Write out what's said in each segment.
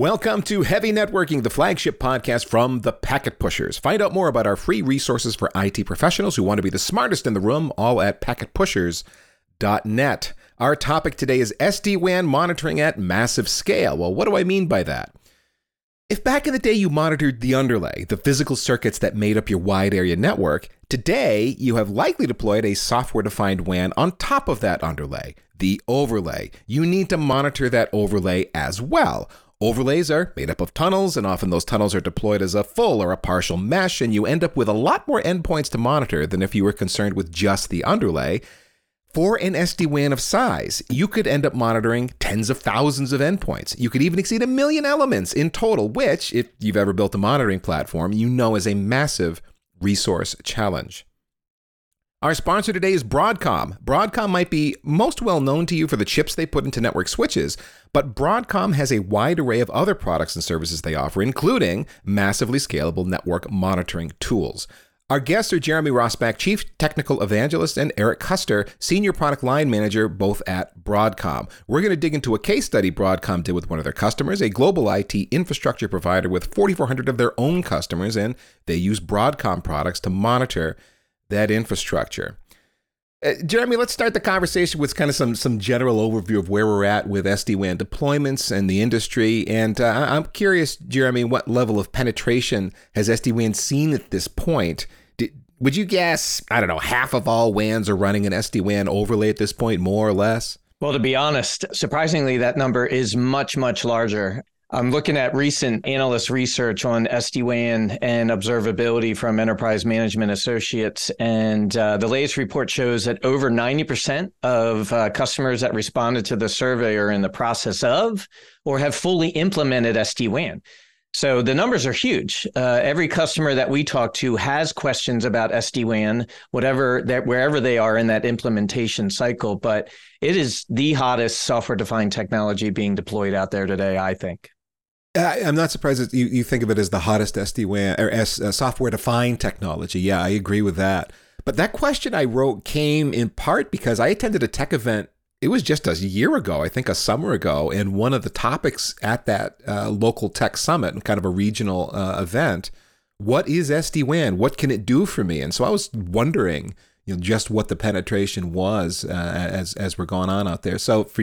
Welcome to Heavy Networking, the flagship podcast from the Packet Pushers. Find out more about our free resources for IT professionals who want to be the smartest in the room, all at packetpushers.net. Our topic today is SD WAN monitoring at massive scale. Well, what do I mean by that? If back in the day you monitored the underlay, the physical circuits that made up your wide area network, today you have likely deployed a software defined WAN on top of that underlay, the overlay. You need to monitor that overlay as well. Overlays are made up of tunnels, and often those tunnels are deployed as a full or a partial mesh, and you end up with a lot more endpoints to monitor than if you were concerned with just the underlay. For an SD WAN of size, you could end up monitoring tens of thousands of endpoints. You could even exceed a million elements in total, which, if you've ever built a monitoring platform, you know is a massive resource challenge. Our sponsor today is Broadcom. Broadcom might be most well known to you for the chips they put into network switches, but Broadcom has a wide array of other products and services they offer, including massively scalable network monitoring tools. Our guests are Jeremy Rossbach, Chief Technical Evangelist, and Eric Custer, Senior Product Line Manager, both at Broadcom. We're going to dig into a case study Broadcom did with one of their customers, a global IT infrastructure provider with 4,400 of their own customers, and they use Broadcom products to monitor that infrastructure. Uh, Jeremy, let's start the conversation with kind of some some general overview of where we're at with SD WAN deployments and the industry. And uh, I'm curious, Jeremy, what level of penetration has SD WAN seen at this point? Did, would you guess, I don't know, half of all WANs are running an SD WAN overlay at this point, more or less? Well, to be honest, surprisingly, that number is much, much larger. I'm looking at recent analyst research on SD-WAN and observability from Enterprise Management Associates, and uh, the latest report shows that over 90% of uh, customers that responded to the survey are in the process of or have fully implemented SD-WAN. So the numbers are huge. Uh, every customer that we talk to has questions about SD-WAN, whatever that wherever they are in that implementation cycle. But it is the hottest software-defined technology being deployed out there today. I think. I'm not surprised that you, you think of it as the hottest SD WAN or S, uh, software defined technology. Yeah, I agree with that. But that question I wrote came in part because I attended a tech event. It was just a year ago, I think a summer ago, and one of the topics at that uh, local tech summit kind of a regional uh, event, what is SD WAN? What can it do for me? And so I was wondering, you know, just what the penetration was uh, as as we're going on out there. So for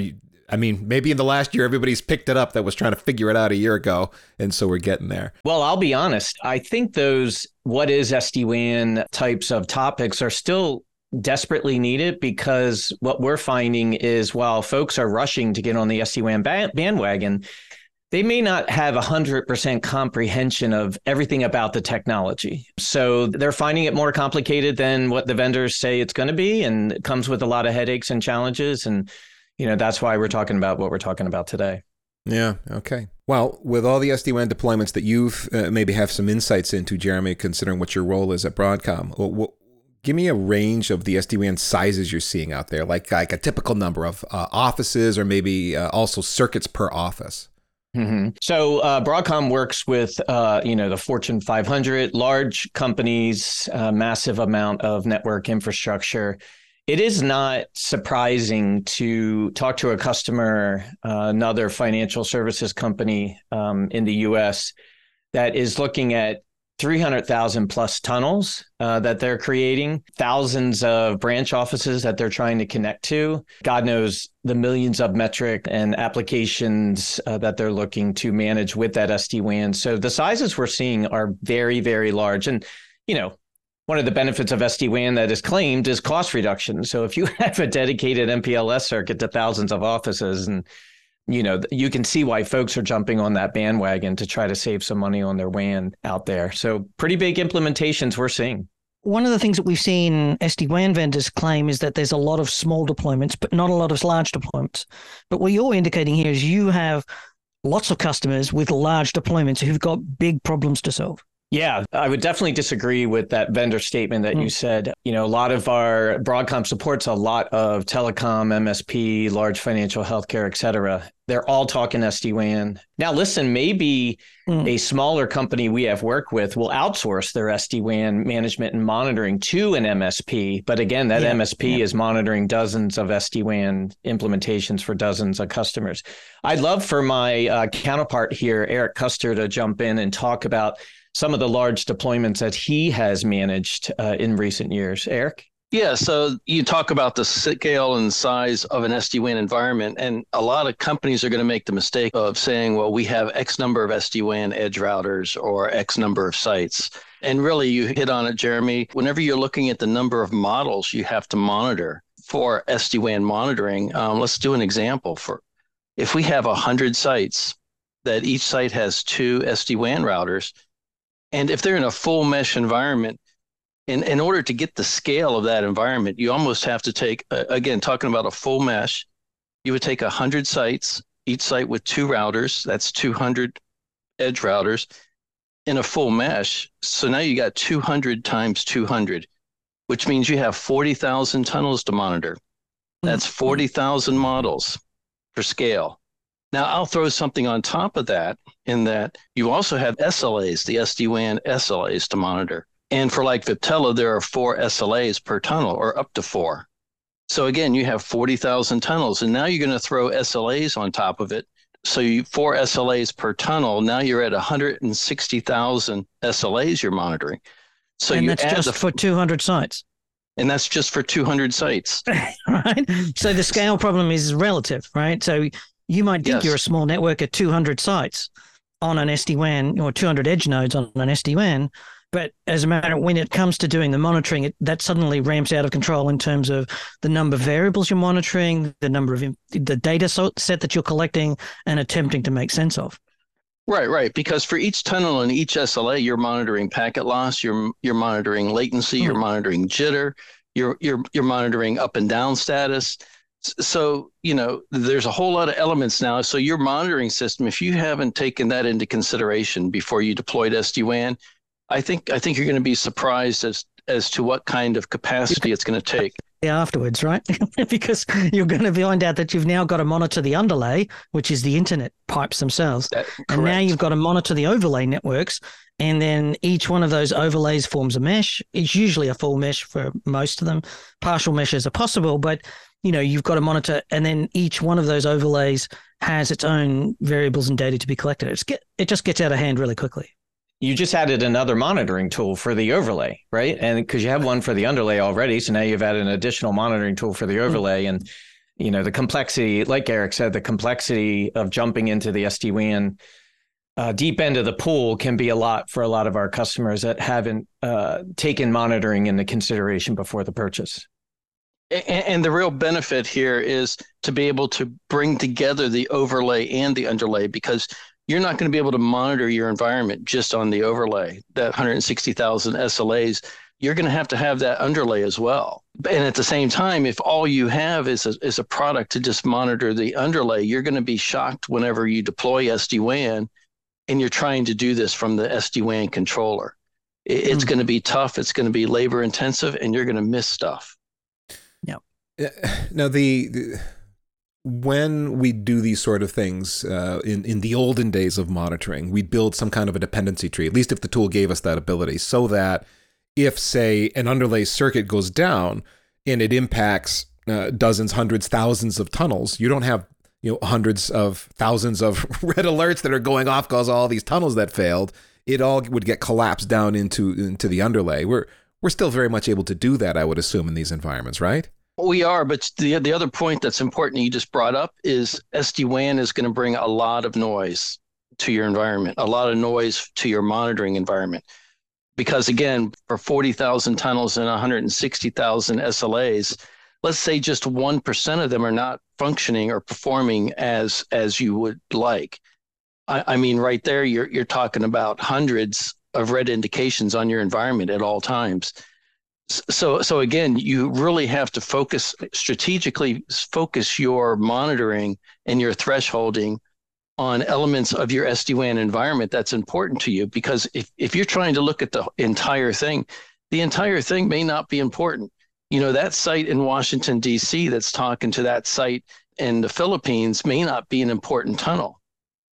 I mean, maybe in the last year, everybody's picked it up that was trying to figure it out a year ago. And so we're getting there. Well, I'll be honest. I think those what is SD WAN types of topics are still desperately needed because what we're finding is while folks are rushing to get on the SD WAN bandwagon, they may not have 100% comprehension of everything about the technology. So they're finding it more complicated than what the vendors say it's going to be. And it comes with a lot of headaches and challenges. And you know, that's why we're talking about what we're talking about today. Yeah. Okay. Well, with all the SD WAN deployments that you've uh, maybe have some insights into, Jeremy, considering what your role is at Broadcom, well, well, give me a range of the SD WAN sizes you're seeing out there, like like a typical number of uh, offices or maybe uh, also circuits per office. Mm-hmm. So uh, Broadcom works with uh, you know the Fortune 500, large companies, uh, massive amount of network infrastructure it is not surprising to talk to a customer, uh, another financial services company um, in the US that is looking at 300,000 plus tunnels uh, that they're creating, thousands of branch offices that they're trying to connect to. God knows the millions of metric and applications uh, that they're looking to manage with that SD WAN. So the sizes we're seeing are very, very large. And, you know, one of the benefits of SD-WAN that is claimed is cost reduction. So if you have a dedicated MPLS circuit to thousands of offices and you know, you can see why folks are jumping on that bandwagon to try to save some money on their WAN out there. So pretty big implementations we're seeing. One of the things that we've seen SD-WAN vendors claim is that there's a lot of small deployments, but not a lot of large deployments. But what you're indicating here is you have lots of customers with large deployments who've got big problems to solve. Yeah, I would definitely disagree with that vendor statement that mm. you said. You know, a lot of our Broadcom supports a lot of telecom, MSP, large financial, healthcare, et cetera. They're all talking SD WAN. Now, listen, maybe mm. a smaller company we have worked with will outsource their SD WAN management and monitoring to an MSP. But again, that yeah. MSP yeah. is monitoring dozens of SD WAN implementations for dozens of customers. I'd love for my uh, counterpart here, Eric Custer, to jump in and talk about some of the large deployments that he has managed uh, in recent years. Eric? Yeah, so you talk about the scale and size of an SD WAN environment, and a lot of companies are going to make the mistake of saying, well, we have X number of SD WAN edge routers or X number of sites. And really, you hit on it, Jeremy. Whenever you're looking at the number of models you have to monitor for SD WAN monitoring, um, let's do an example. For if we have 100 sites, that each site has two SD WAN routers, and if they're in a full mesh environment, in, in order to get the scale of that environment, you almost have to take, uh, again, talking about a full mesh, you would take 100 sites, each site with two routers, that's 200 edge routers in a full mesh. So now you got 200 times 200, which means you have 40,000 tunnels to monitor. That's mm-hmm. 40,000 models for scale. Now, I'll throw something on top of that in that you also have SLAs, the SD WAN SLAs to monitor. And for like Viptela, there are four SLAs per tunnel or up to four. So again, you have 40,000 tunnels, and now you're going to throw SLAs on top of it. So you four SLAs per tunnel. Now you're at 160,000 SLAs you're monitoring. So and that's just the, for 200 sites. And that's just for 200 sites. right. So the scale problem is relative, right? So you might think yes. you're a small network at 200 sites on an SD WAN or 200 edge nodes on an SD WAN. But as a matter, when it comes to doing the monitoring, it, that suddenly ramps out of control in terms of the number of variables you're monitoring, the number of the data set that you're collecting and attempting to make sense of. Right, right. Because for each tunnel and each SLA, you're monitoring packet loss, you're you're monitoring latency, mm. you're monitoring jitter, you're you're you're monitoring up and down status so you know there's a whole lot of elements now. So your monitoring system if you haven't taken that into consideration before you deployed sd-wan i think i think you're going to be surprised as as to what kind of capacity it's going to take afterwards right? Because you're going to find out that you've now got to monitor the underlay which is the internet pipes themselves. That, and now you've got to monitor the overlay networks and then each one of those overlays forms a mesh. It's usually a full mesh for most of them. Partial meshes are possible but you know you've got to monitor and then each one of those overlays has its own variables and data to be collected it's get, it just gets out of hand really quickly you just added another monitoring tool for the overlay right and because you have one for the underlay already so now you've added an additional monitoring tool for the hmm. overlay mm-hmm. and you know the complexity like eric said the complexity of jumping into the sd-wan uh, deep end of the pool can be a lot for a lot of our customers that haven't uh, taken monitoring into consideration before the purchase and, the real benefit here is to be able to bring together the overlay and the underlay because you're not going to be able to monitor your environment just on the overlay, that 160,000 SLAs. You're going to have to have that underlay as well. And at the same time, if all you have is a, is a product to just monitor the underlay, you're going to be shocked whenever you deploy SD WAN and you're trying to do this from the SD WAN controller. It's mm. going to be tough, it's going to be labor intensive, and you're going to miss stuff. Now the, the when we do these sort of things uh, in in the olden days of monitoring, we'd build some kind of a dependency tree. At least if the tool gave us that ability, so that if say an underlay circuit goes down and it impacts uh, dozens, hundreds, thousands of tunnels, you don't have you know hundreds of thousands of red alerts that are going off because all these tunnels that failed. It all would get collapsed down into into the underlay. We're we're still very much able to do that, I would assume, in these environments, right? We are, but the the other point that's important you just brought up is SD WAN is going to bring a lot of noise to your environment, a lot of noise to your monitoring environment. Because again, for 40,000 tunnels and 160,000 SLAs, let's say just 1% of them are not functioning or performing as as you would like. I, I mean, right there, you're you're talking about hundreds of red indications on your environment at all times so so again you really have to focus strategically focus your monitoring and your thresholding on elements of your SD-WAN environment that's important to you. Because if, if you're trying to look at the entire thing, the entire thing may not be important. You know, that site in Washington, D.C. that's talking to that site in the Philippines may not be an important tunnel.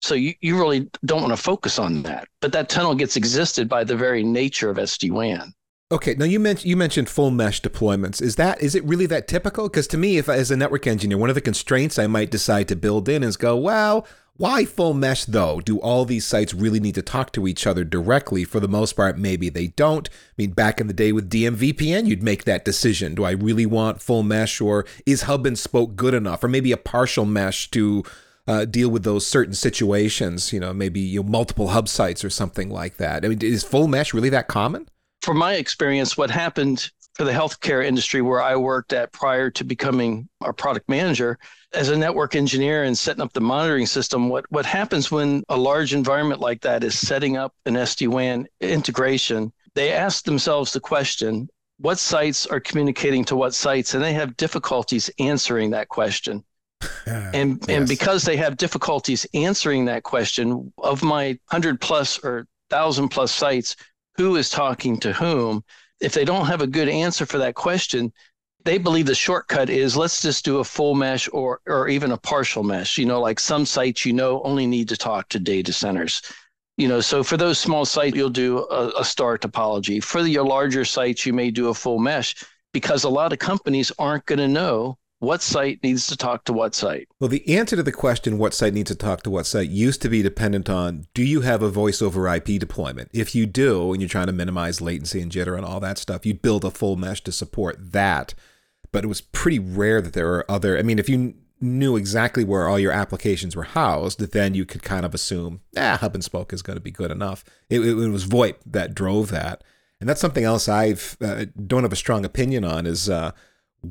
So you, you really don't want to focus on that. But that tunnel gets existed by the very nature of SD-WAN. Okay, now you mentioned you mentioned full mesh deployments. Is that is it really that typical? Because to me, if as a network engineer, one of the constraints I might decide to build in is go, well, why full mesh though? Do all these sites really need to talk to each other directly? For the most part, maybe they don't. I mean, back in the day with DMVPN, you'd make that decision. Do I really want full mesh or is hub and spoke good enough? Or maybe a partial mesh to uh, deal with those certain situations, you know, maybe you know, multiple hub sites or something like that. I mean, is full mesh really that common? From my experience, what happened for the healthcare industry where I worked at prior to becoming a product manager as a network engineer and setting up the monitoring system, what, what happens when a large environment like that is setting up an SD-WAN integration, they ask themselves the question, what sites are communicating to what sites? And they have difficulties answering that question. and yes. and because they have difficulties answering that question of my 100 plus or 1000 plus sites who is talking to whom if they don't have a good answer for that question they believe the shortcut is let's just do a full mesh or or even a partial mesh. You know, like some sites you know only need to talk to data centers. You know, so for those small sites, you'll do a, a star topology. For your larger sites, you may do a full mesh because a lot of companies aren't going to know what site needs to talk to what site? Well, the answer to the question, what site needs to talk to what site, used to be dependent on do you have a voice over IP deployment? If you do, and you're trying to minimize latency and jitter and all that stuff, you'd build a full mesh to support that but it was pretty rare that there were other. I mean, if you knew exactly where all your applications were housed, then you could kind of assume, ah, hub and spoke is going to be good enough. It, it, was VoIP that drove that, and that's something else I've uh, don't have a strong opinion on. Is uh,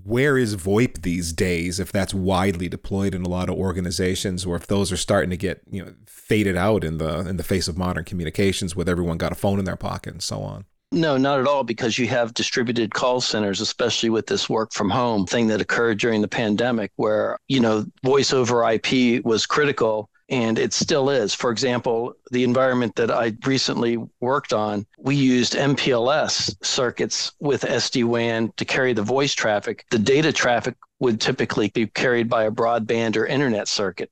where is VoIP these days? If that's widely deployed in a lot of organizations, or if those are starting to get you know faded out in the in the face of modern communications, with everyone got a phone in their pocket and so on. No, not at all, because you have distributed call centers, especially with this work from home thing that occurred during the pandemic, where, you know, voice over IP was critical and it still is. For example, the environment that I recently worked on, we used MPLS circuits with SD WAN to carry the voice traffic. The data traffic would typically be carried by a broadband or internet circuit.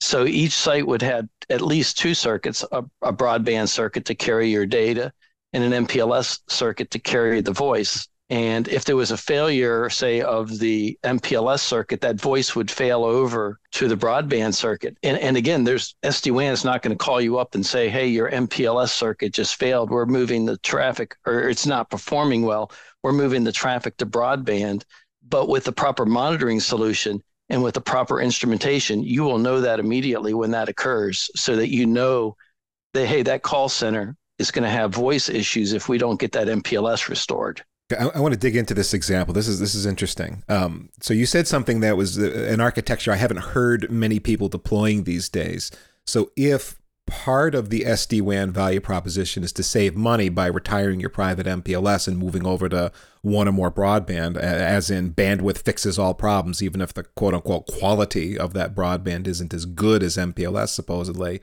So each site would have at least two circuits a, a broadband circuit to carry your data and an MPLS circuit to carry the voice. And if there was a failure, say, of the MPLS circuit, that voice would fail over to the broadband circuit. And, and again, there's SD-WAN is not going to call you up and say, hey, your MPLS circuit just failed. We're moving the traffic, or it's not performing well. We're moving the traffic to broadband. But with the proper monitoring solution and with the proper instrumentation, you will know that immediately when that occurs so that you know that, hey, that call center is going to have voice issues if we don't get that MPLS restored. I, I want to dig into this example. This is this is interesting. Um, so you said something that was uh, an architecture I haven't heard many people deploying these days. So if part of the SD WAN value proposition is to save money by retiring your private MPLS and moving over to one or more broadband, as in bandwidth fixes all problems, even if the quote unquote quality of that broadband isn't as good as MPLS supposedly,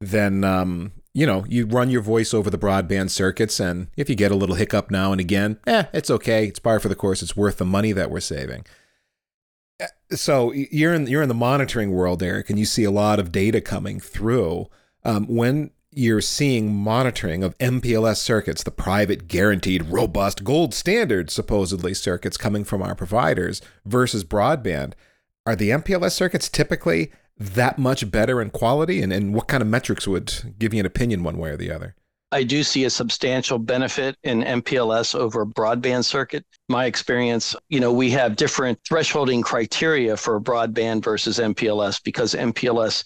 then um, you know, you run your voice over the broadband circuits, and if you get a little hiccup now and again, eh, it's okay. It's par for the course. It's worth the money that we're saving. Eh, so you're in you're in the monitoring world, Eric, and you see a lot of data coming through. Um, when you're seeing monitoring of MPLS circuits, the private, guaranteed, robust, gold standard, supposedly circuits coming from our providers versus broadband, are the MPLS circuits typically that much better in quality? And, and what kind of metrics would give you an opinion one way or the other? I do see a substantial benefit in MPLS over broadband circuit. My experience, you know, we have different thresholding criteria for broadband versus MPLS because MPLS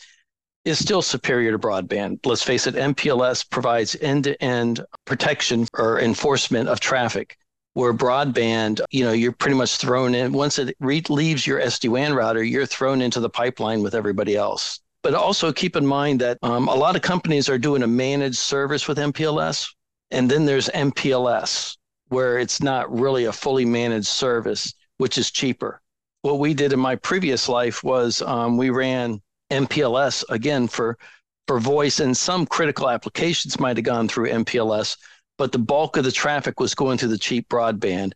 is still superior to broadband. Let's face it, MPLS provides end to end protection or enforcement of traffic where broadband, you know, you're pretty much thrown in once it re- leaves your SD-WAN router, you're thrown into the pipeline with everybody else. But also keep in mind that um, a lot of companies are doing a managed service with MPLS, and then there's MPLS, where it's not really a fully managed service, which is cheaper. What we did in my previous life was um, we ran MPLS again for for voice and some critical applications might have gone through MPLS, but the bulk of the traffic was going through the cheap broadband.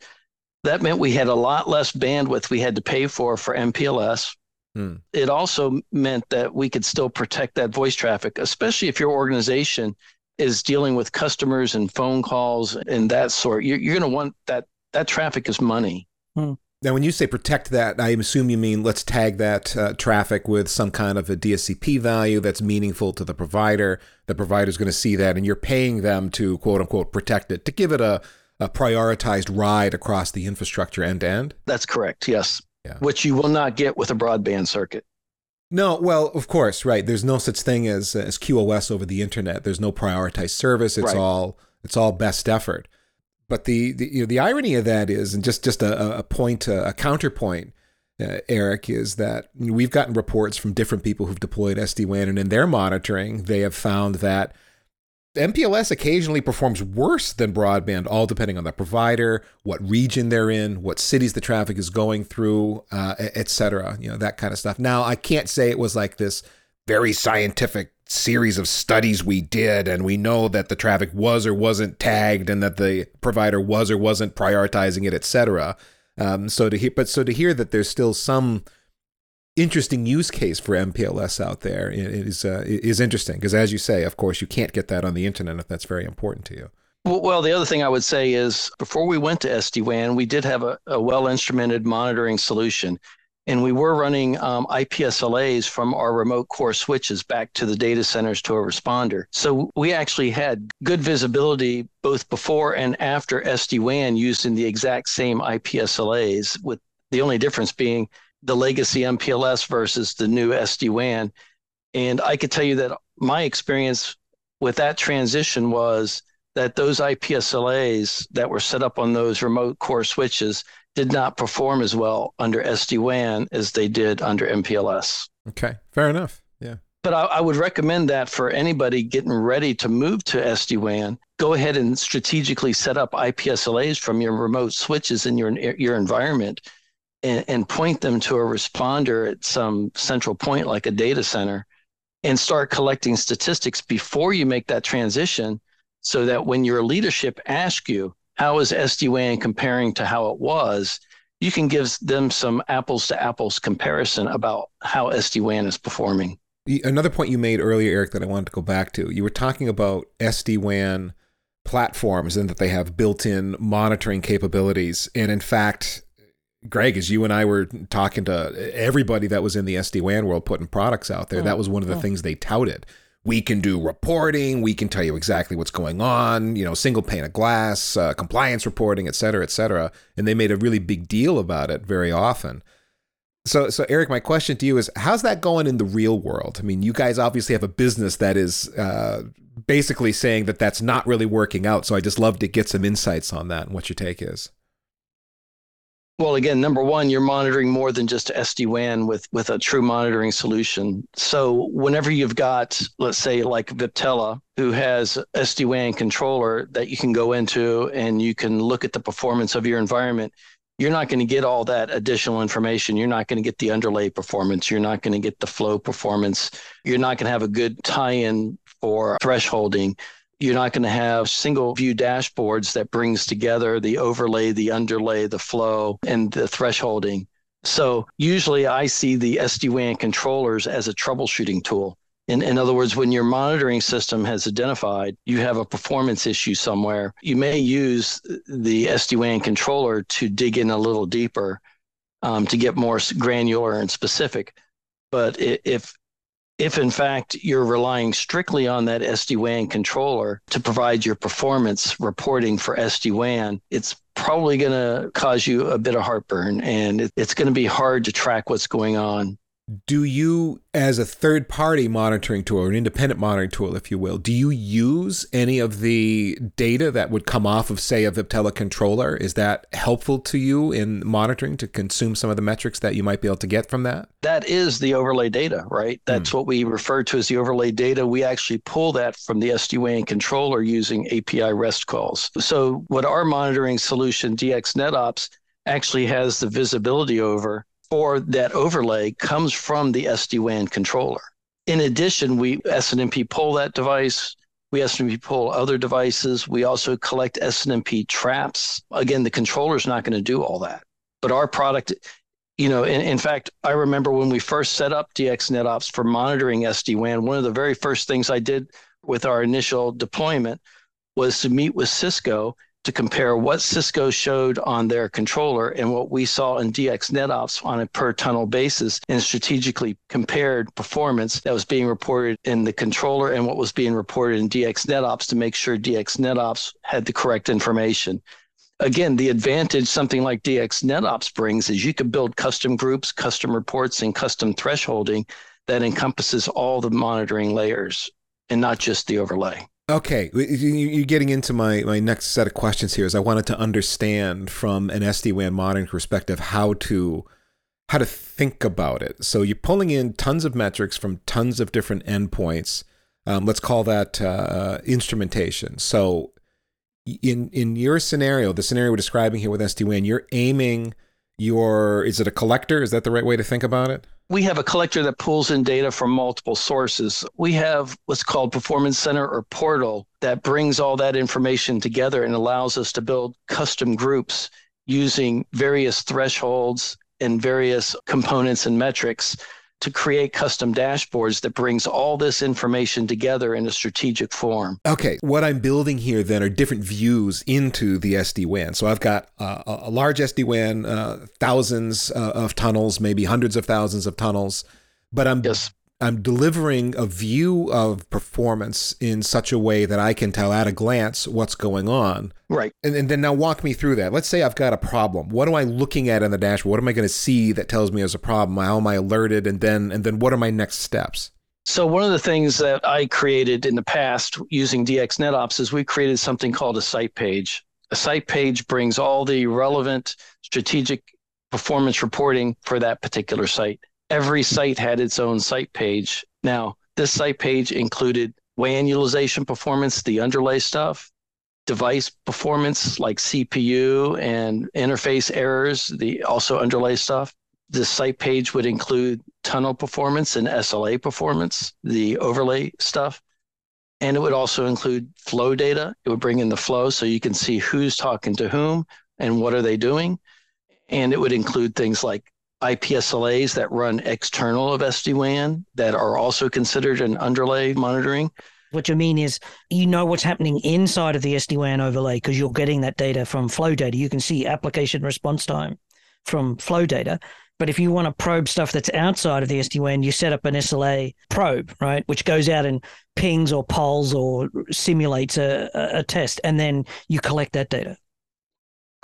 That meant we had a lot less bandwidth we had to pay for for MPLS. Hmm. It also meant that we could still protect that voice traffic, especially if your organization is dealing with customers and phone calls and that sort. You're, you're going to want that. That traffic is money. Hmm. Now, when you say protect that, I assume you mean let's tag that uh, traffic with some kind of a DSCP value that's meaningful to the provider. The provider is going to see that, and you're paying them to quote unquote protect it, to give it a, a prioritized ride across the infrastructure end to end. That's correct. Yes. Yeah. Which you will not get with a broadband circuit. No, well, of course, right. There's no such thing as as QoS over the internet. There's no prioritized service. It's right. all it's all best effort. But the the, you know, the irony of that is, and just just a, a point, a, counterpoint, uh, Eric, is that we've gotten reports from different people who've deployed SD WAN, and in their monitoring, they have found that MPLS occasionally performs worse than broadband, all depending on the provider, what region they're in, what cities the traffic is going through, uh, et cetera. You know that kind of stuff. Now, I can't say it was like this very scientific series of studies we did and we know that the traffic was or wasn't tagged and that the provider was or wasn't prioritizing it etc um, so to hear but so to hear that there's still some interesting use case for MPLS out there is uh, is interesting because as you say of course you can't get that on the internet if that's very important to you. Well, the other thing I would say is before we went to SD-WAN, we did have a, a well instrumented monitoring solution and we were running um, IPSLAs from our remote core switches back to the data centers to a responder. So we actually had good visibility both before and after SD WAN using the exact same IPSLAs, with the only difference being the legacy MPLS versus the new SD WAN. And I could tell you that my experience with that transition was that those IPSLAs that were set up on those remote core switches did not perform as well under SD WAN as they did under MPLS. Okay, fair enough. Yeah. But I, I would recommend that for anybody getting ready to move to SD WAN, go ahead and strategically set up IPSLAs from your remote switches in your your environment and, and point them to a responder at some central point like a data center and start collecting statistics before you make that transition so that when your leadership asks you, how is SD-WAN comparing to how it was, you can give them some apples to apples comparison about how SD-WAN is performing. Another point you made earlier, Eric, that I wanted to go back to, you were talking about SD-WAN platforms and that they have built-in monitoring capabilities. And in fact, Greg, as you and I were talking to everybody that was in the SD-WAN world putting products out there, oh, that mm, was one of the oh. things they touted we can do reporting. We can tell you exactly what's going on you know single pane of glass uh, compliance reporting et cetera et cetera. And they made a really big deal about it very often. So so eric my question to you is how's that going in the real world? I mean you guys obviously have a business that is uh, basically saying that that's not really working out. So i just love to get some insights on that and what your take is well, again, number one, you're monitoring more than just SD WAN with with a true monitoring solution. So whenever you've got, let's say, like Viptela, who has SD WAN controller that you can go into and you can look at the performance of your environment, you're not going to get all that additional information. You're not going to get the underlay performance. You're not going to get the flow performance. You're not going to have a good tie-in for thresholding you're not going to have single view dashboards that brings together the overlay, the underlay, the flow, and the thresholding. So usually I see the SD-WAN controllers as a troubleshooting tool. In, in other words, when your monitoring system has identified you have a performance issue somewhere, you may use the SD-WAN controller to dig in a little deeper um, to get more granular and specific. But if if in fact you're relying strictly on that SD-WAN controller to provide your performance reporting for SD-WAN, it's probably going to cause you a bit of heartburn and it's going to be hard to track what's going on do you as a third party monitoring tool or an independent monitoring tool if you will do you use any of the data that would come off of say a viptela controller is that helpful to you in monitoring to consume some of the metrics that you might be able to get from that? That is the overlay data right? That's hmm. what we refer to as the overlay data. We actually pull that from the sd-wan controller using api rest calls. So what our monitoring solution dx netops actually has the visibility over for that overlay comes from the SD-WAN controller. In addition, we SNMP pull that device. We SNMP pull other devices. We also collect SNMP traps. Again, the controller is not going to do all that. But our product, you know, in, in fact, I remember when we first set up DX NetOps for monitoring SD-WAN, one of the very first things I did with our initial deployment was to meet with Cisco to compare what Cisco showed on their controller and what we saw in DX NetOps on a per tunnel basis and strategically compared performance that was being reported in the controller and what was being reported in DX NetOps to make sure DX NetOps had the correct information. Again, the advantage something like DX NetOps brings is you can build custom groups, custom reports, and custom thresholding that encompasses all the monitoring layers and not just the overlay. Okay, you're getting into my, my next set of questions here. Is I wanted to understand from an SD WAN monitoring perspective how to how to think about it. So you're pulling in tons of metrics from tons of different endpoints. Um, let's call that uh, instrumentation. So in in your scenario, the scenario we're describing here with SD WAN, you're aiming your is it a collector? Is that the right way to think about it? We have a collector that pulls in data from multiple sources. We have what's called Performance Center or Portal that brings all that information together and allows us to build custom groups using various thresholds and various components and metrics to create custom dashboards that brings all this information together in a strategic form. Okay, what I'm building here then are different views into the SD WAN. So I've got uh, a large SD WAN, uh, thousands uh, of tunnels, maybe hundreds of thousands of tunnels, but I'm yes. I'm delivering a view of performance in such a way that I can tell at a glance what's going on. Right. And, and then now walk me through that. Let's say I've got a problem. What am I looking at in the dashboard? What am I going to see that tells me there's a problem? How am I alerted? And then and then what are my next steps? So one of the things that I created in the past using DX NetOps is we created something called a site page. A site page brings all the relevant strategic performance reporting for that particular site every site had its own site page. Now, this site page included WAN utilization performance, the underlay stuff, device performance like CPU and interface errors, the also underlay stuff. This site page would include tunnel performance and SLA performance, the overlay stuff. And it would also include flow data. It would bring in the flow so you can see who's talking to whom and what are they doing. And it would include things like IPSLAs that run external of SD-WAN that are also considered an underlay monitoring. What you mean is you know what's happening inside of the SD-WAN overlay because you're getting that data from flow data. You can see application response time from flow data. But if you want to probe stuff that's outside of the SD-WAN, you set up an SLA probe, right, which goes out and pings or polls or simulates a, a test, and then you collect that data.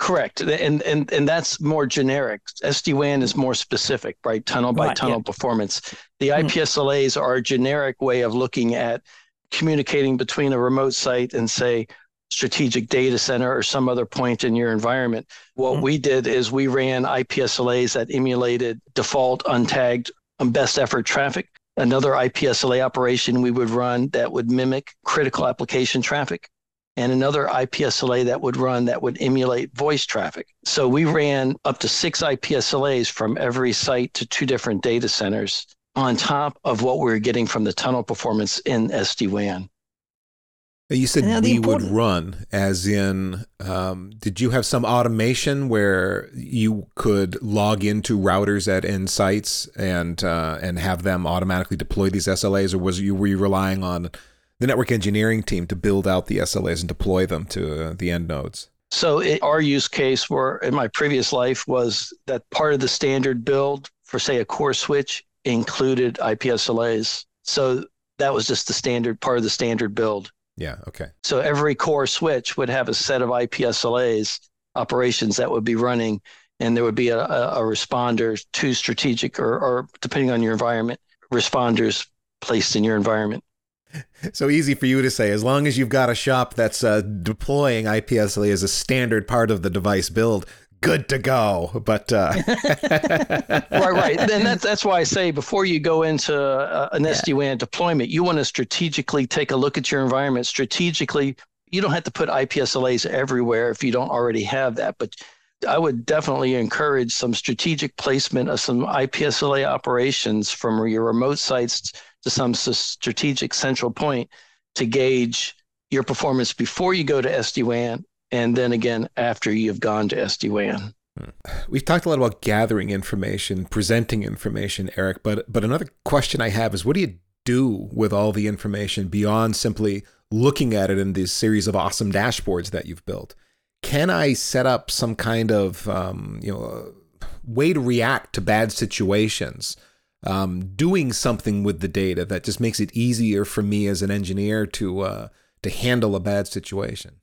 Correct, and and and that's more generic. SD WAN is more specific, right? Tunnel by right, tunnel yeah. performance. The mm. IPSLAs are a generic way of looking at communicating between a remote site and say strategic data center or some other point in your environment. What mm. we did is we ran IPSLAs that emulated default untagged best effort traffic. Another IPSLA operation we would run that would mimic critical application traffic and another IPSLA that would run that would emulate voice traffic. So we ran up to six IPSLAs from every site to two different data centers on top of what we were getting from the tunnel performance in SD WAN. You said we important- would run, as in, um, did you have some automation where you could log into routers at end sites and uh, and have them automatically deploy these SLAs, or was you were you relying on the network engineering team to build out the SLAs and deploy them to uh, the end nodes? So it, our use case were in my previous life was that part of the standard build for say a core switch included IPSLAs. So that was just the standard part of the standard build. Yeah. Okay. So every core switch would have a set of IPSLAs operations that would be running, and there would be a, a, a responder to strategic or, or depending on your environment, responders placed in your environment so easy for you to say. As long as you've got a shop that's uh, deploying IPSLA as a standard part of the device build, good to go. But uh... right, right. Then that's that's why I say before you go into uh, an yeah. SD WAN deployment, you want to strategically take a look at your environment. Strategically, you don't have to put IPSLAs everywhere if you don't already have that, but I would definitely encourage some strategic placement of some IPSLA operations from your remote sites to some strategic central point to gauge your performance before you go to SD WAN and then again after you've gone to SD WAN. We've talked a lot about gathering information, presenting information, Eric, but but another question I have is what do you do with all the information beyond simply looking at it in this series of awesome dashboards that you've built? Can I set up some kind of um, you know way to react to bad situations? Um, doing something with the data that just makes it easier for me as an engineer to uh, to handle a bad situation.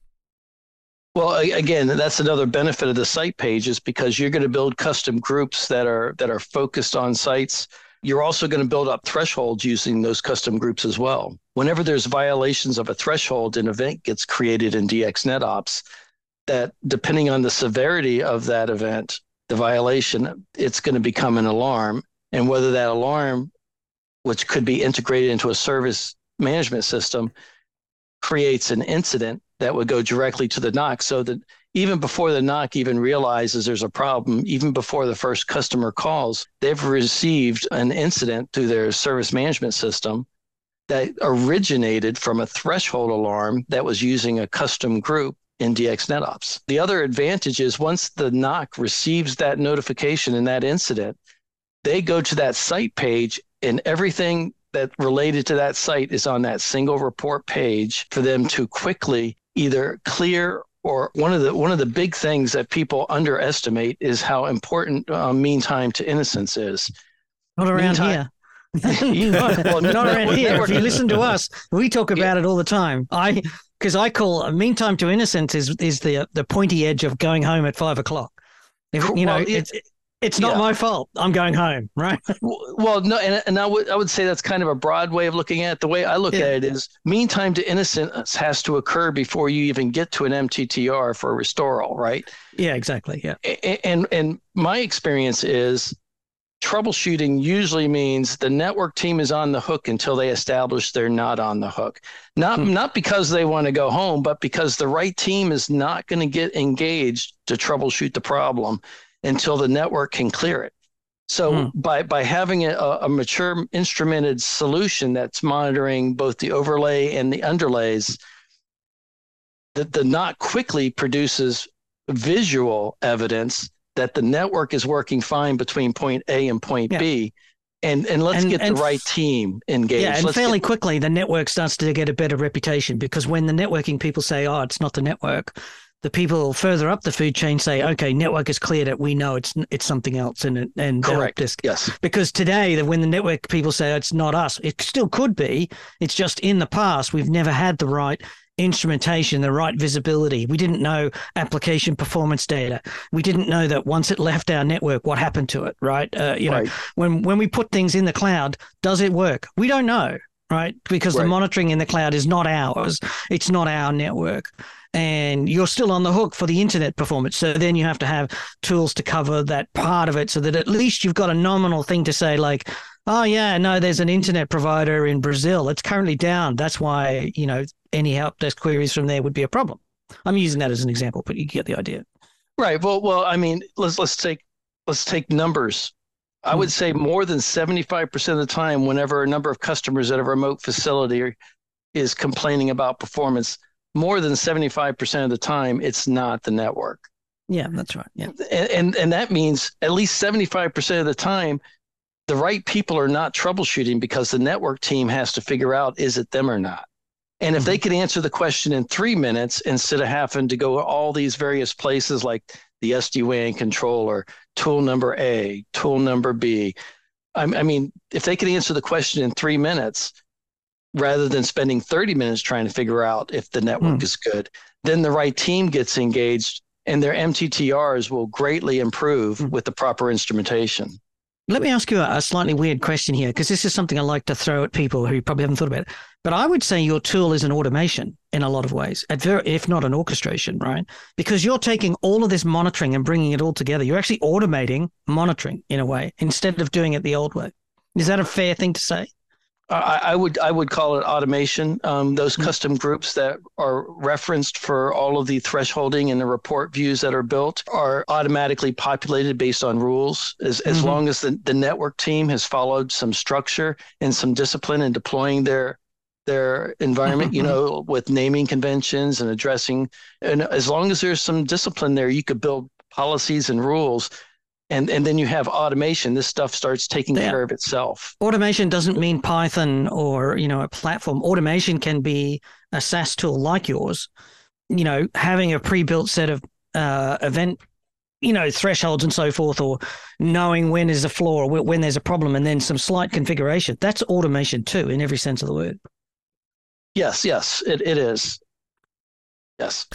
Well, again, that's another benefit of the site pages because you're going to build custom groups that are that are focused on sites. You're also going to build up thresholds using those custom groups as well. Whenever there's violations of a threshold, an event gets created in DX NetOps that depending on the severity of that event, the violation, it's going to become an alarm. And whether that alarm, which could be integrated into a service management system, creates an incident that would go directly to the NOC so that even before the NOC even realizes there's a problem, even before the first customer calls, they've received an incident through their service management system that originated from a threshold alarm that was using a custom group in DX NetOps. The other advantage is once the NOC receives that notification in that incident, they go to that site page and everything that related to that site is on that single report page for them to quickly either clear or one of the one of the big things that people underestimate is how important uh, mean time to innocence is. Not around here. not, well, not around here. If you listen to us, we talk about yeah. it all the time. I because I call uh, mean time to innocence is is the the pointy edge of going home at five o'clock. If, you know, well, it's it's not yeah. my fault. I'm going home, right? well, no, and, and I would I would say that's kind of a broad way of looking at it. The way I look yeah. at it is meantime to innocence has to occur before you even get to an MTTR for a restoral, right? Yeah, exactly. Yeah. And and, and my experience is troubleshooting usually means the network team is on the hook until they establish they're not on the hook. Not hmm. not because they want to go home, but because the right team is not going to get engaged to troubleshoot the problem until the network can clear it. So mm. by by having a, a, mature instrumented solution that's monitoring both the overlay and the underlays, that the NOC quickly produces visual evidence that the network is working fine between point A and point yeah. B. And and let's and, get and the right team engaged. Yeah, and let's fairly get... quickly the network starts to get a better reputation because when the networking people say, "Oh, it's not the network," the people further up the food chain say, okay, network is cleared it. We know it's it's something else, and and correct. Disk. Yes, because today, when the network people say it's not us, it still could be. It's just in the past we've never had the right instrumentation, the right visibility. We didn't know application performance data. We didn't know that once it left our network, what happened to it. Right? Uh, you right. know, when when we put things in the cloud, does it work? We don't know right? Because right. the monitoring in the cloud is not ours. It's not our network and you're still on the hook for the internet performance. So then you have to have tools to cover that part of it so that at least you've got a nominal thing to say, like, oh, yeah, no, there's an internet provider in Brazil. It's currently down. That's why, you know, any help desk queries from there would be a problem. I'm using that as an example, but you get the idea. Right. Well, well, I mean, let's let's take let's take numbers. I would hmm. say more than 75% of the time, whenever a number of customers at a remote facility is complaining about performance, more than 75% of the time it's not the network. Yeah that's right yeah. And, and and that means at least 75% of the time the right people are not troubleshooting because the network team has to figure out is it them or not? And if mm-hmm. they could answer the question in three minutes instead of having to go all these various places like the SD-WAN controller, tool number A, tool number B, I, I mean, if they could answer the question in three minutes, rather than spending 30 minutes trying to figure out if the network mm. is good. Then the right team gets engaged and their MTTRs will greatly improve mm. with the proper instrumentation. Let me ask you a slightly weird question here, because this is something I like to throw at people who probably haven't thought about it. But I would say your tool is an automation in a lot of ways, if not an orchestration, right? Because you're taking all of this monitoring and bringing it all together. You're actually automating monitoring in a way instead of doing it the old way. Is that a fair thing to say? I, I, would I would call it automation. Um, those mm-hmm. custom groups that are referenced for all of the thresholding and the report views that are built are automatically populated based on rules. As mm-hmm. as long as the, the network team has followed some structure and some discipline in deploying their their environment, you know, with naming conventions and addressing and as long as there's some discipline there, you could build policies and rules and and then you have automation. This stuff starts taking yeah. care of itself. Automation doesn't mean python or you know a platform. Automation can be a saas tool like yours. You know having a pre-built set of uh, event you know thresholds and so forth or knowing when is a flaw or when there's a problem and then some slight configuration. That's automation too in every sense of the word. Yes yes. It, it is. Yes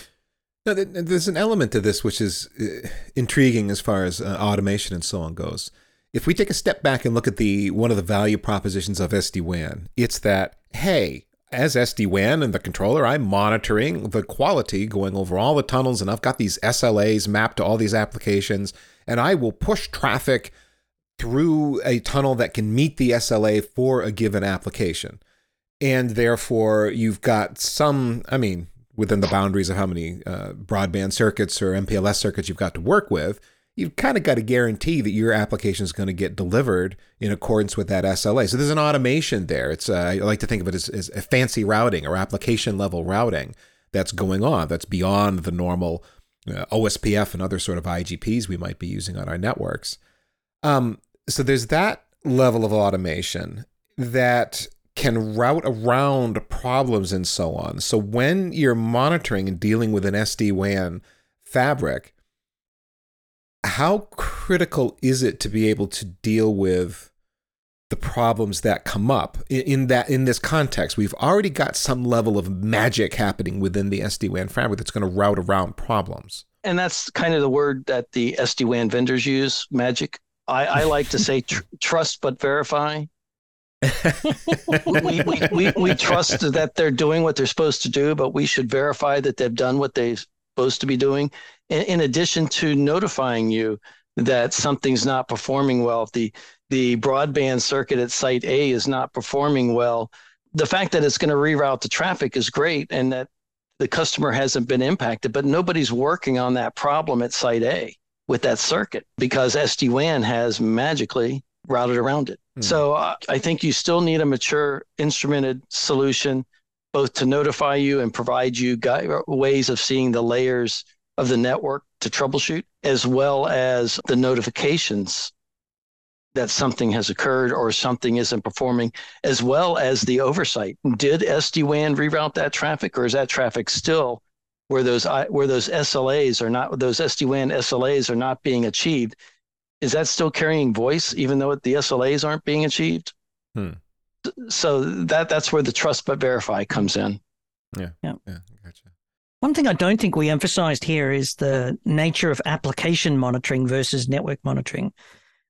no, there's an element to this which is uh, intriguing as far as uh, automation and so on goes. If we take a step back and look at the one of the value propositions of SD WAN, it's that hey, as SD WAN and the controller, I'm monitoring the quality going over all the tunnels, and I've got these SLAs mapped to all these applications, and I will push traffic through a tunnel that can meet the SLA for a given application. And therefore, you've got some, I mean, within the boundaries of how many uh, broadband circuits or MPLS circuits you've got to work with, you've kind of got to guarantee that your application is going to get delivered in accordance with that SLA. So there's an automation there. It's uh, I like to think of it as, as a fancy routing or application level routing that's going on. That's beyond the normal uh, OSPF and other sort of IGPs we might be using on our networks. Um, so there's that level of automation that can route around problems and so on. So when you're monitoring and dealing with an SD WAN fabric, how critical is it to be able to deal with the problems that come up in, that in this context? We've already got some level of magic happening within the SD WAN fabric that's going to route around problems. And that's kind of the word that the SD WAN vendors use, magic. I, I like to say tr- trust but verify we, we, we, we trust that they're doing what they're supposed to do, but we should verify that they've done what they're supposed to be doing. In, in addition to notifying you that something's not performing well, if the the broadband circuit at site A is not performing well, the fact that it's going to reroute the traffic is great, and that the customer hasn't been impacted, but nobody's working on that problem at site A with that circuit because SD WAN has magically routed around it. Mm. So uh, I think you still need a mature instrumented solution, both to notify you and provide you guide, ways of seeing the layers of the network to troubleshoot, as well as the notifications that something has occurred or something isn't performing, as well as the oversight. Did SD WAN reroute that traffic, or is that traffic still where those where those SLAs are not those SD WAN SLAs are not being achieved? Is that still carrying voice even though the SLAs aren't being achieved? Hmm. So that that's where the trust but verify comes in. Yeah. Yeah. Yeah. Gotcha. One thing I don't think we emphasized here is the nature of application monitoring versus network monitoring,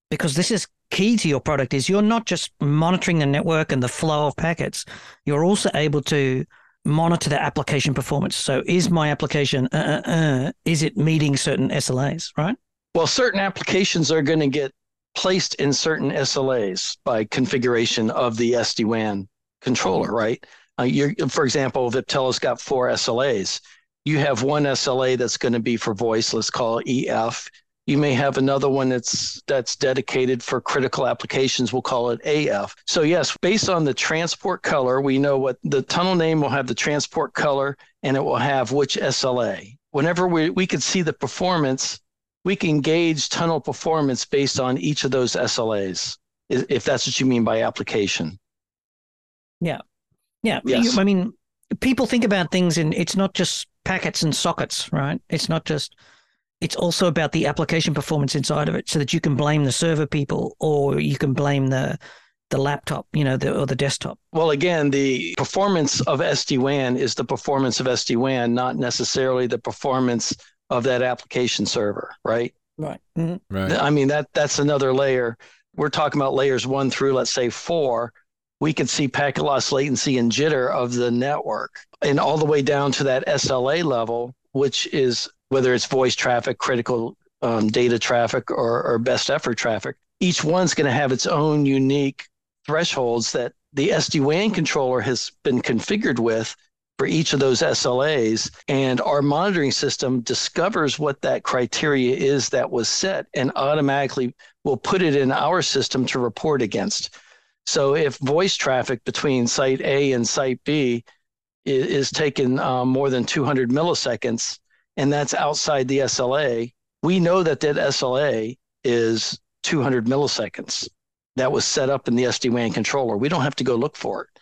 because this is key to your product. Is you're not just monitoring the network and the flow of packets, you're also able to monitor the application performance. So, is my application uh, uh, uh, is it meeting certain SLAs? Right. Well, certain applications are going to get placed in certain SLAs by configuration of the SD WAN controller, right? Uh, for example, Viptela's got four SLAs. You have one SLA that's going to be for voice, let's call it EF. You may have another one that's that's dedicated for critical applications. We'll call it AF. So yes, based on the transport color, we know what the tunnel name will have the transport color and it will have which SLA. Whenever we, we could see the performance we can gauge tunnel performance based on each of those SLAs, if that's what you mean by application. Yeah. Yeah. Yes. I mean, people think about things and it's not just packets and sockets, right? It's not just, it's also about the application performance inside of it so that you can blame the server people or you can blame the, the laptop, you know, the, or the desktop. Well, again, the performance of SD WAN is the performance of SD WAN, not necessarily the performance of that application server, right? Right. Mm-hmm. Right. I mean that that's another layer. We're talking about layers one through let's say four. We could see packet loss latency and jitter of the network, and all the way down to that SLA level, which is whether it's voice traffic, critical um, data traffic, or, or best effort traffic. Each one's going to have its own unique thresholds that the SD-WAN controller has been configured with for each of those SLAs. And our monitoring system discovers what that criteria is that was set and automatically will put it in our system to report against. So if voice traffic between site A and site B is, is taken um, more than 200 milliseconds, and that's outside the SLA, we know that that SLA is 200 milliseconds. That was set up in the SD-WAN controller. We don't have to go look for it.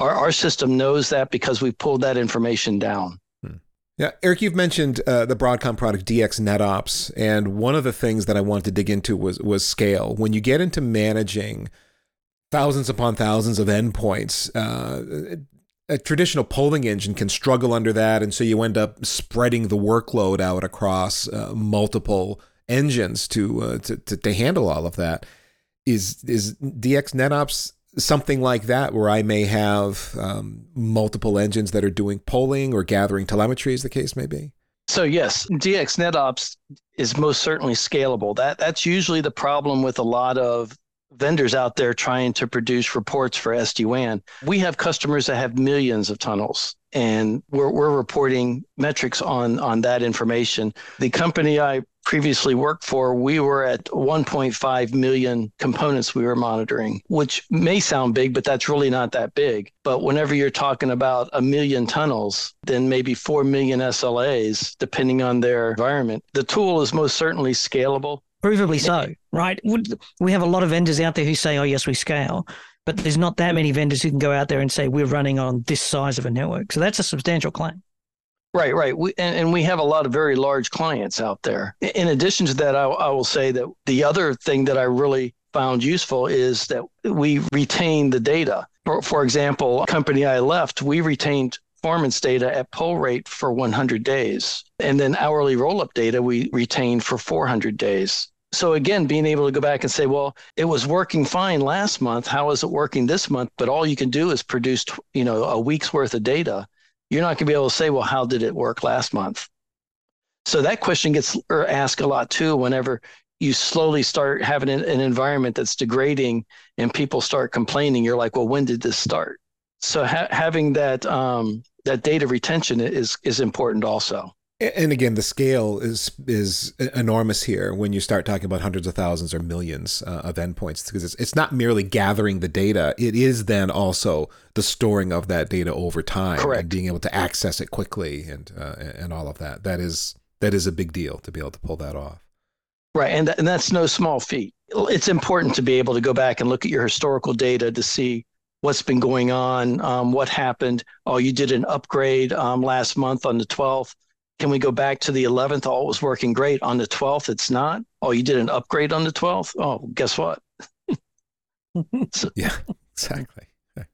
Our, our system knows that because we pulled that information down. Hmm. Yeah, Eric, you've mentioned uh, the Broadcom product DX NetOps, and one of the things that I wanted to dig into was was scale. When you get into managing thousands upon thousands of endpoints, uh, a traditional polling engine can struggle under that, and so you end up spreading the workload out across uh, multiple engines to, uh, to, to to handle all of that. Is is DX NetOps something like that where I may have um, multiple engines that are doing polling or gathering telemetry, as the case may be? So yes, DX NetOps is most certainly scalable. That that's usually the problem with a lot of vendors out there trying to produce reports for SD-WAN. We have customers that have millions of tunnels and we're, we're reporting metrics on on that information. The company I previously worked for, we were at 1.5 million components we were monitoring, which may sound big, but that's really not that big. But whenever you're talking about a million tunnels, then maybe 4 million SLAs, depending on their environment, the tool is most certainly scalable. Provably so, right? We have a lot of vendors out there who say, oh, yes, we scale. But there's not that many vendors who can go out there and say, we're running on this size of a network. So that's a substantial claim. Right, right. We, and, and we have a lot of very large clients out there. In addition to that, I, I will say that the other thing that I really found useful is that we retain the data. For, for example, company I left, we retained performance data at poll rate for 100 days. And then hourly roll up data we retained for 400 days. So again, being able to go back and say, well, it was working fine last month. How is it working this month? But all you can do is produce, you know, a week's worth of data you're not going to be able to say, well, how did it work last month? So that question gets asked a lot too whenever you slowly start having an, an environment that's degrading and people start complaining. You're like, well, when did this start? So ha- having that um, that data retention is is important also. And again, the scale is is enormous here when you start talking about hundreds of thousands or millions uh, of endpoints because it's it's not merely gathering the data; it is then also the storing of that data over time Correct. and being able to access it quickly and uh, and all of that. That is that is a big deal to be able to pull that off. Right, and th- and that's no small feat. It's important to be able to go back and look at your historical data to see what's been going on, um, what happened. Oh, you did an upgrade um, last month on the twelfth can we go back to the 11th? Oh, it was working great. On the 12th, it's not. Oh, you did an upgrade on the 12th? Oh, guess what? so, yeah, exactly.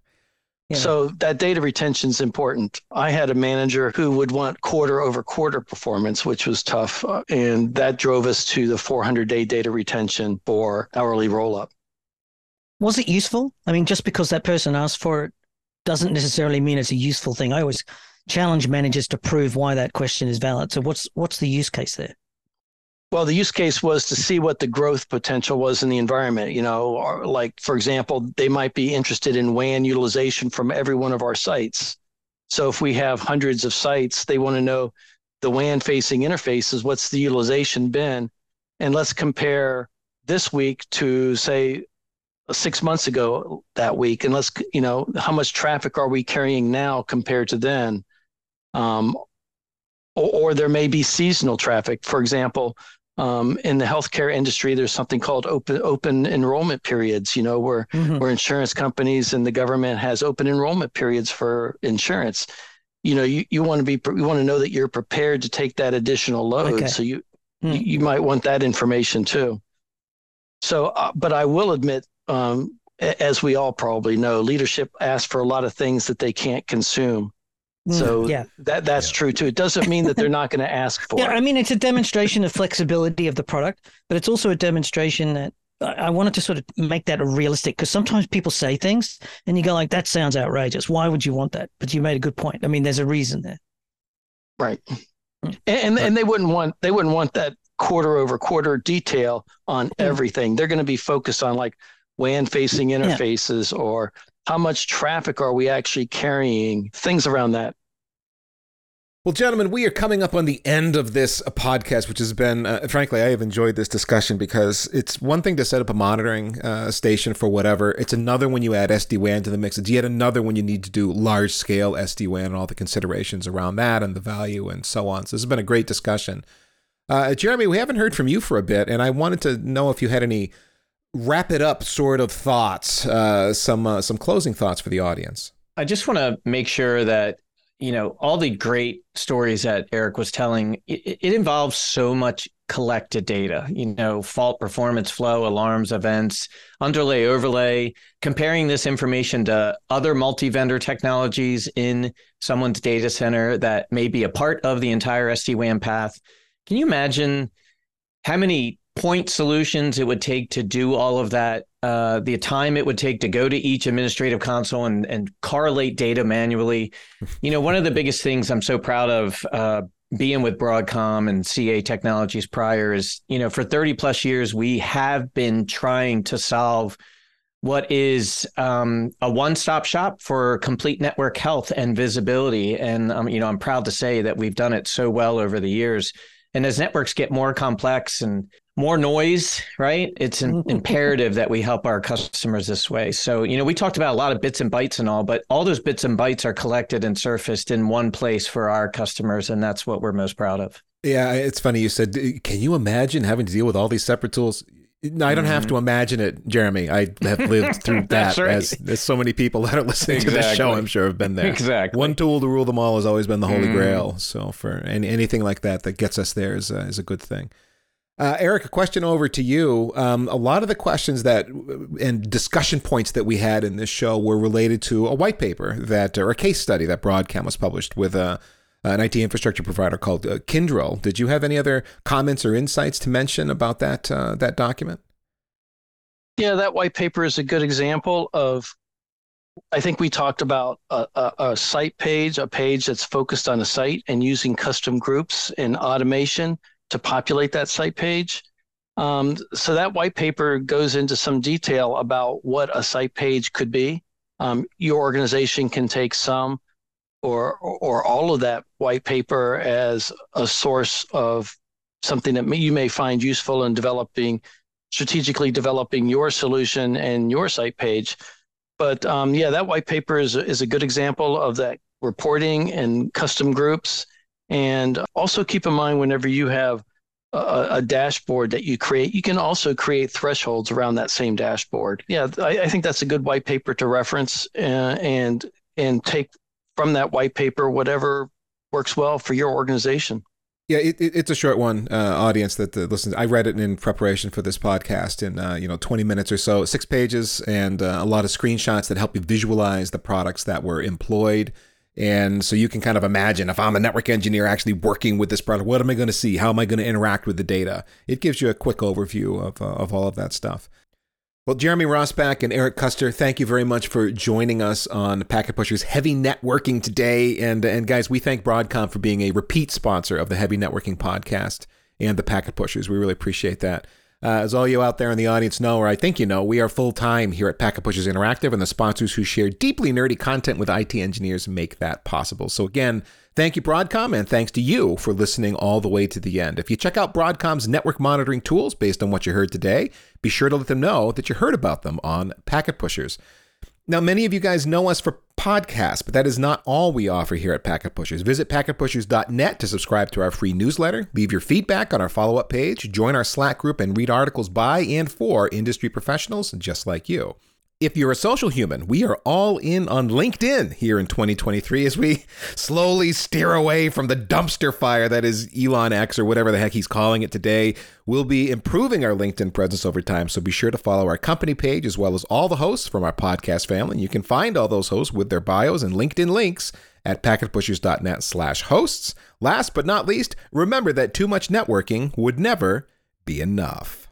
Yeah. So that data retention is important. I had a manager who would want quarter over quarter performance, which was tough. Uh, and that drove us to the 400 day data retention for hourly roll up. Was it useful? I mean, just because that person asked for it doesn't necessarily mean it's a useful thing. I always challenge managers to prove why that question is valid. So what's what's the use case there? Well, the use case was to see what the growth potential was in the environment. You know, like for example, they might be interested in WAN utilization from every one of our sites. So if we have hundreds of sites, they want to know the WAN facing interfaces, what's the utilization been? And let's compare this week to say six months ago that week. And let's, you know, how much traffic are we carrying now compared to then? Um, or, or, there may be seasonal traffic. For example, um, in the healthcare industry, there's something called open open enrollment periods. You know, where mm-hmm. where insurance companies and the government has open enrollment periods for insurance. You know, you, you want to be you want to know that you're prepared to take that additional load. Okay. So you, mm. you, you might want that information too. So, uh, but I will admit, um, as we all probably know, leadership asks for a lot of things that they can't consume. Mm, so yeah. that that's yeah. true too. It doesn't mean that they're not going to ask for yeah, it. I mean it's a demonstration of flexibility of the product, but it's also a demonstration that I wanted to sort of make that realistic because sometimes people say things and you go like that sounds outrageous. Why would you want that? But you made a good point. I mean, there's a reason there. Right. Mm. And and, and they wouldn't want they wouldn't want that quarter over quarter detail on mm. everything. They're going to be focused on like WAN facing interfaces yeah. or how much traffic are we actually carrying, things around that. Well, gentlemen, we are coming up on the end of this podcast, which has been, uh, frankly, I have enjoyed this discussion because it's one thing to set up a monitoring uh, station for whatever. It's another when you add SD WAN to the mix. It's yet another when you need to do large scale SD WAN and all the considerations around that and the value and so on. So this has been a great discussion. Uh, Jeremy, we haven't heard from you for a bit, and I wanted to know if you had any wrap it up sort of thoughts, uh, some uh, some closing thoughts for the audience. I just want to make sure that you know, all the great stories that Eric was telling, it, it, involves so much collected data, you know, fault performance flow, alarms, events, underlay, overlay, comparing this information to other multi vendor technologies in someone's data center that may be a part of the entire SD WAN path. Can you imagine how many point solutions it would take to do all of that uh, the time it would take to go to each administrative console and, and correlate data manually. You know, one of the biggest things I'm so proud of uh, being with Broadcom and CA Technologies prior is, you know, for 30 plus years, we have been trying to solve what is um, a one-stop shop for complete network health and visibility. And um, you know, I'm proud to say that we've done it so well over the years. And as networks get more complex and more noise, right? It's an imperative that we help our customers this way. So, you know, we talked about a lot of bits and bytes and all, but all those bits and bytes are collected and surfaced in one place for our customers. And that's what we're most proud of. Yeah, it's funny you said, can you imagine having to deal with all these separate tools? No, I don't mm-hmm. have to imagine it, Jeremy. I have lived through that right. as, as so many people that are listening exactly. to this show, I'm sure, have been there. Exactly. One tool to rule them all has always been the Holy mm. Grail. So for any, anything like that that gets us there is a, is a good thing. Uh, Eric, a question over to you. Um, a lot of the questions that and discussion points that we had in this show were related to a white paper that or a case study that Broadcom was published with a, uh, an IT infrastructure provider called uh, Kyndryl. Did you have any other comments or insights to mention about that uh, that document? Yeah, that white paper is a good example of. I think we talked about a, a, a site page, a page that's focused on a site, and using custom groups and automation to populate that site page. Um, so that white paper goes into some detail about what a site page could be. Um, your organization can take some or or all of that white paper as a source of something that you may find useful in developing strategically developing your solution and your site page. But um, yeah, that white paper is is a good example of that reporting and custom groups and also keep in mind whenever you have a, a, dashboard that you create, you can also create thresholds around that same dashboard. Yeah, I, I think that's a good white paper to reference and, uh, and and take from that white paper whatever works well for your organization. Yeah, it, it, it's a short one, uh, audience that listens. I read it in preparation for this podcast in uh, you know 20 minutes or so, six pages, and uh, a lot of screenshots that help you visualize the products that were employed and so you can kind of imagine if I'm a network engineer actually working with this product, what am I going to see? How am I going to interact with the data? It gives you a quick overview of, uh, of all of that stuff. Well, Jeremy Rossbach and Eric Custer, thank you very much for joining us on Packet Pushers Heavy Networking today. And, and guys, we thank Broadcom for being a repeat sponsor of the Heavy Networking podcast and the Packet Pushers. We really appreciate that. Uh, as all you out there in the audience know, or I think you know, we are full time here at Packet Pushers Interactive, and the sponsors who share deeply nerdy content with IT engineers make that possible. So, again, thank you, Broadcom, and thanks to you for listening all the way to the end. If you check out Broadcom's network monitoring tools based on what you heard today, be sure to let them know that you heard about them on Packet Pushers. Now, many of you guys know us for podcasts, but that is not all we offer here at Packet Pushers. Visit packetpushers.net to subscribe to our free newsletter, leave your feedback on our follow up page, join our Slack group, and read articles by and for industry professionals just like you. If you're a social human, we are all in on LinkedIn here in 2023 as we slowly steer away from the dumpster fire that is Elon X or whatever the heck he's calling it today. We'll be improving our LinkedIn presence over time, so be sure to follow our company page as well as all the hosts from our podcast family. You can find all those hosts with their bios and LinkedIn links at packetpushers.net slash hosts. Last but not least, remember that too much networking would never be enough.